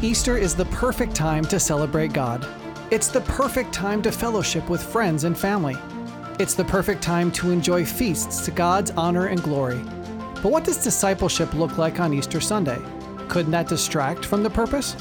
Easter is the perfect time to celebrate God. It's the perfect time to fellowship with friends and family. It's the perfect time to enjoy feasts to God's honor and glory. But what does discipleship look like on Easter Sunday? Couldn't that distract from the purpose?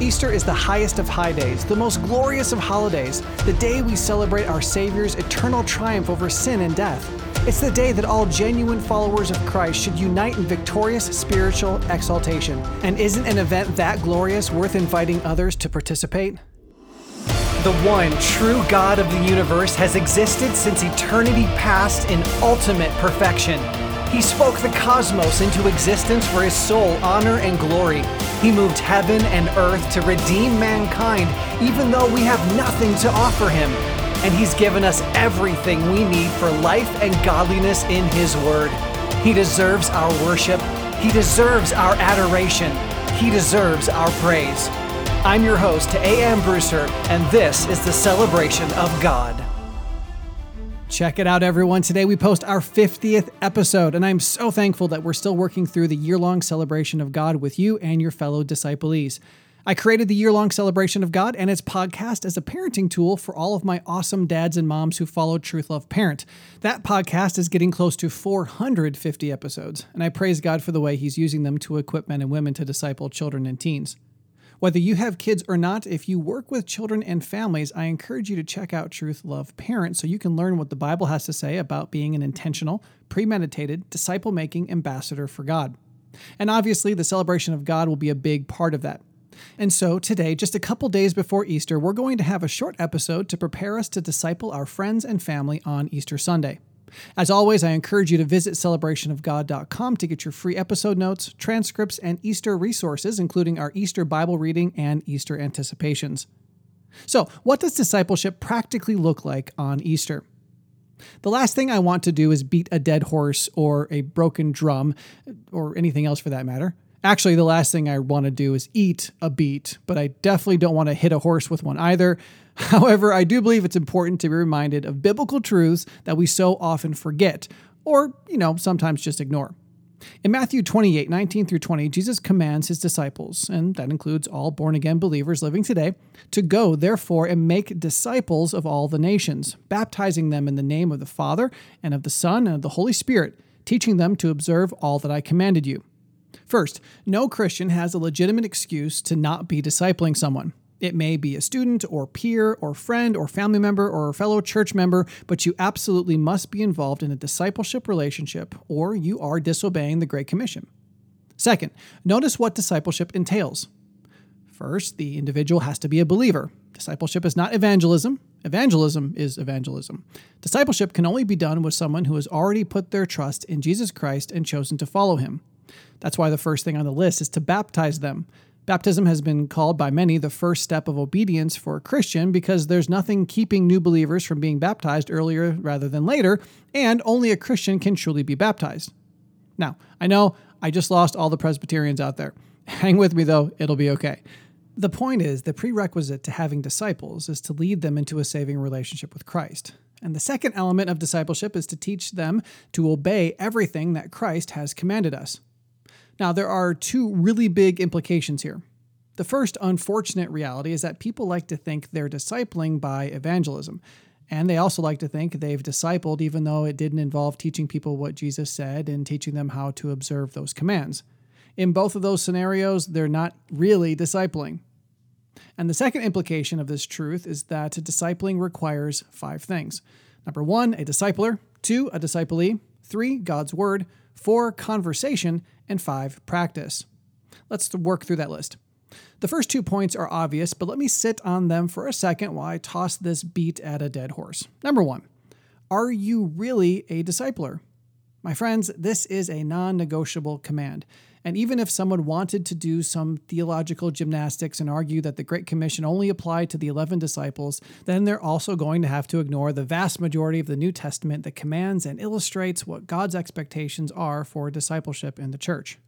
Easter is the highest of high days, the most glorious of holidays, the day we celebrate our Savior's eternal triumph over sin and death. It's the day that all genuine followers of Christ should unite in victorious spiritual exaltation. And isn't an event that glorious worth inviting others to participate? The one true God of the universe has existed since eternity past in ultimate perfection. He spoke the cosmos into existence for his sole honor and glory. He moved heaven and earth to redeem mankind, even though we have nothing to offer him. And he's given us everything we need for life and godliness in his word. He deserves our worship. He deserves our adoration. He deserves our praise. I'm your host, A.M. Brewster, and this is the celebration of God. Check it out, everyone. Today we post our 50th episode, and I'm so thankful that we're still working through the year long celebration of God with you and your fellow disciplees. I created the year long celebration of God and its podcast as a parenting tool for all of my awesome dads and moms who follow Truth Love Parent. That podcast is getting close to 450 episodes, and I praise God for the way He's using them to equip men and women to disciple children and teens. Whether you have kids or not, if you work with children and families, I encourage you to check out Truth Love Parent so you can learn what the Bible has to say about being an intentional, premeditated, disciple making ambassador for God. And obviously, the celebration of God will be a big part of that. And so today, just a couple days before Easter, we're going to have a short episode to prepare us to disciple our friends and family on Easter Sunday. As always, I encourage you to visit celebrationofgod.com to get your free episode notes, transcripts, and Easter resources, including our Easter Bible reading and Easter anticipations. So, what does discipleship practically look like on Easter? The last thing I want to do is beat a dead horse or a broken drum, or anything else for that matter. Actually, the last thing I want to do is eat a beet, but I definitely don't want to hit a horse with one either. However, I do believe it's important to be reminded of biblical truths that we so often forget, or, you know, sometimes just ignore. In Matthew 28 19 through 20, Jesus commands his disciples, and that includes all born again believers living today, to go, therefore, and make disciples of all the nations, baptizing them in the name of the Father, and of the Son, and of the Holy Spirit, teaching them to observe all that I commanded you. First, no Christian has a legitimate excuse to not be discipling someone. It may be a student or peer or friend or family member or a fellow church member, but you absolutely must be involved in a discipleship relationship or you are disobeying the Great Commission. Second, notice what discipleship entails. First, the individual has to be a believer. Discipleship is not evangelism. Evangelism is evangelism. Discipleship can only be done with someone who has already put their trust in Jesus Christ and chosen to follow him. That's why the first thing on the list is to baptize them. Baptism has been called by many the first step of obedience for a Christian because there's nothing keeping new believers from being baptized earlier rather than later, and only a Christian can truly be baptized. Now, I know I just lost all the Presbyterians out there. Hang with me though, it'll be okay. The point is, the prerequisite to having disciples is to lead them into a saving relationship with Christ. And the second element of discipleship is to teach them to obey everything that Christ has commanded us. Now, there are two really big implications here. The first unfortunate reality is that people like to think they're discipling by evangelism. And they also like to think they've discipled, even though it didn't involve teaching people what Jesus said and teaching them how to observe those commands. In both of those scenarios, they're not really discipling. And the second implication of this truth is that discipling requires five things number one, a discipler, two, a disciplee, three, God's word, four, conversation, and five, practice. Let's work through that list. The first two points are obvious, but let me sit on them for a second while I toss this beat at a dead horse. Number one, are you really a discipler? My friends, this is a non negotiable command. And even if someone wanted to do some theological gymnastics and argue that the Great Commission only applied to the 11 disciples, then they're also going to have to ignore the vast majority of the New Testament that commands and illustrates what God's expectations are for discipleship in the church.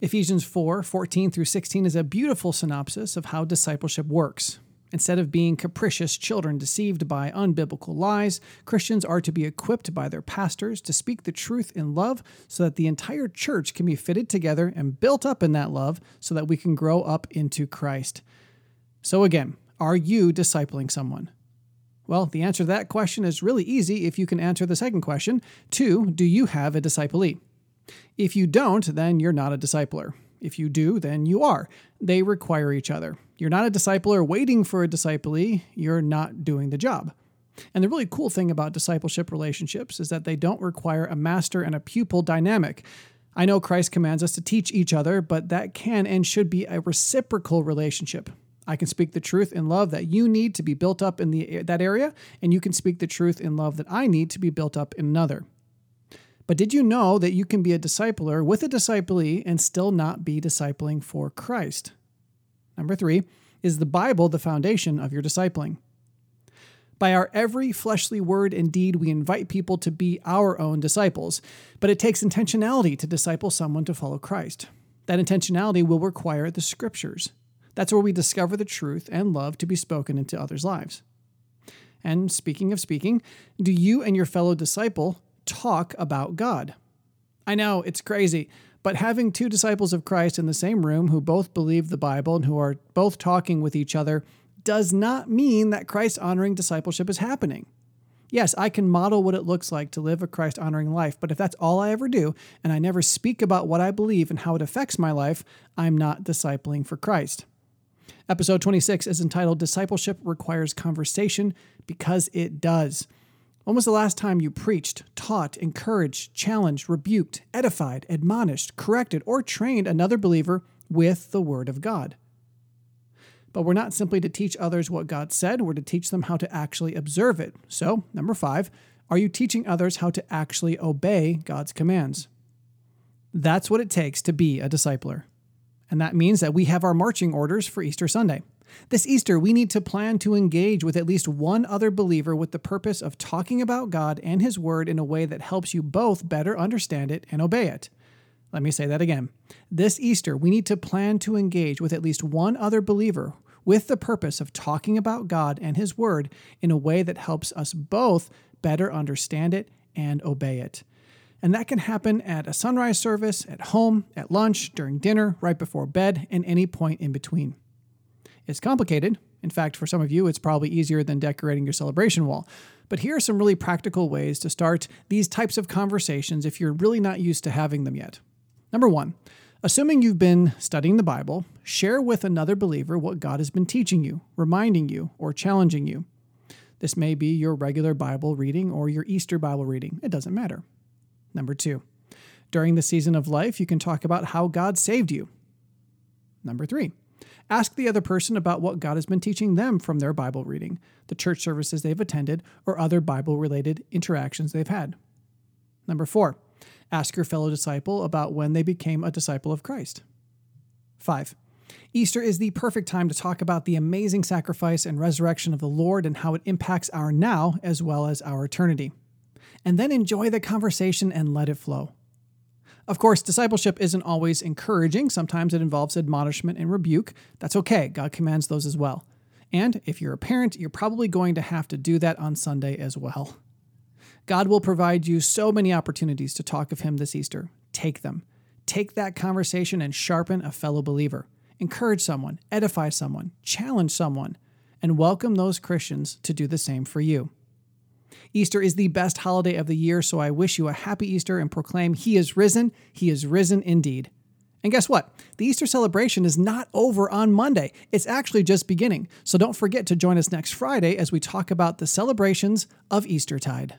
Ephesians 4 14 through 16 is a beautiful synopsis of how discipleship works. Instead of being capricious children deceived by unbiblical lies, Christians are to be equipped by their pastors to speak the truth in love so that the entire church can be fitted together and built up in that love so that we can grow up into Christ. So, again, are you discipling someone? Well, the answer to that question is really easy if you can answer the second question. Two, do you have a disciplee? If you don't, then you're not a discipler. If you do, then you are. They require each other. You're not a discipler waiting for a disciplee, you're not doing the job. And the really cool thing about discipleship relationships is that they don't require a master and a pupil dynamic. I know Christ commands us to teach each other, but that can and should be a reciprocal relationship. I can speak the truth in love that you need to be built up in the, that area, and you can speak the truth in love that I need to be built up in another. But did you know that you can be a discipler with a disciplee and still not be discipling for Christ? Number three, is the Bible the foundation of your discipling? By our every fleshly word and deed, we invite people to be our own disciples, but it takes intentionality to disciple someone to follow Christ. That intentionality will require the scriptures. That's where we discover the truth and love to be spoken into others' lives. And speaking of speaking, do you and your fellow disciple talk about God? I know it's crazy, but having two disciples of Christ in the same room who both believe the Bible and who are both talking with each other does not mean that Christ honoring discipleship is happening. Yes, I can model what it looks like to live a Christ honoring life, but if that's all I ever do and I never speak about what I believe and how it affects my life, I'm not discipling for Christ. Episode 26 is entitled Discipleship Requires Conversation because it does. When was the last time you preached, taught, encouraged, challenged, rebuked, edified, admonished, corrected, or trained another believer with the Word of God? But we're not simply to teach others what God said, we're to teach them how to actually observe it. So, number five, are you teaching others how to actually obey God's commands? That's what it takes to be a discipler. And that means that we have our marching orders for Easter Sunday. This Easter, we need to plan to engage with at least one other believer with the purpose of talking about God and His Word in a way that helps you both better understand it and obey it. Let me say that again. This Easter, we need to plan to engage with at least one other believer with the purpose of talking about God and His Word in a way that helps us both better understand it and obey it. And that can happen at a sunrise service, at home, at lunch, during dinner, right before bed, and any point in between. It's complicated. In fact, for some of you, it's probably easier than decorating your celebration wall. But here are some really practical ways to start these types of conversations if you're really not used to having them yet. Number one, assuming you've been studying the Bible, share with another believer what God has been teaching you, reminding you, or challenging you. This may be your regular Bible reading or your Easter Bible reading, it doesn't matter. Number two, during the season of life, you can talk about how God saved you. Number three, Ask the other person about what God has been teaching them from their Bible reading, the church services they've attended, or other Bible related interactions they've had. Number four, ask your fellow disciple about when they became a disciple of Christ. Five, Easter is the perfect time to talk about the amazing sacrifice and resurrection of the Lord and how it impacts our now as well as our eternity. And then enjoy the conversation and let it flow. Of course, discipleship isn't always encouraging. Sometimes it involves admonishment and rebuke. That's okay, God commands those as well. And if you're a parent, you're probably going to have to do that on Sunday as well. God will provide you so many opportunities to talk of Him this Easter. Take them. Take that conversation and sharpen a fellow believer. Encourage someone, edify someone, challenge someone, and welcome those Christians to do the same for you. Easter is the best holiday of the year, so I wish you a happy Easter and proclaim He is risen. He is risen indeed. And guess what? The Easter celebration is not over on Monday. It's actually just beginning. So don't forget to join us next Friday as we talk about the celebrations of Eastertide.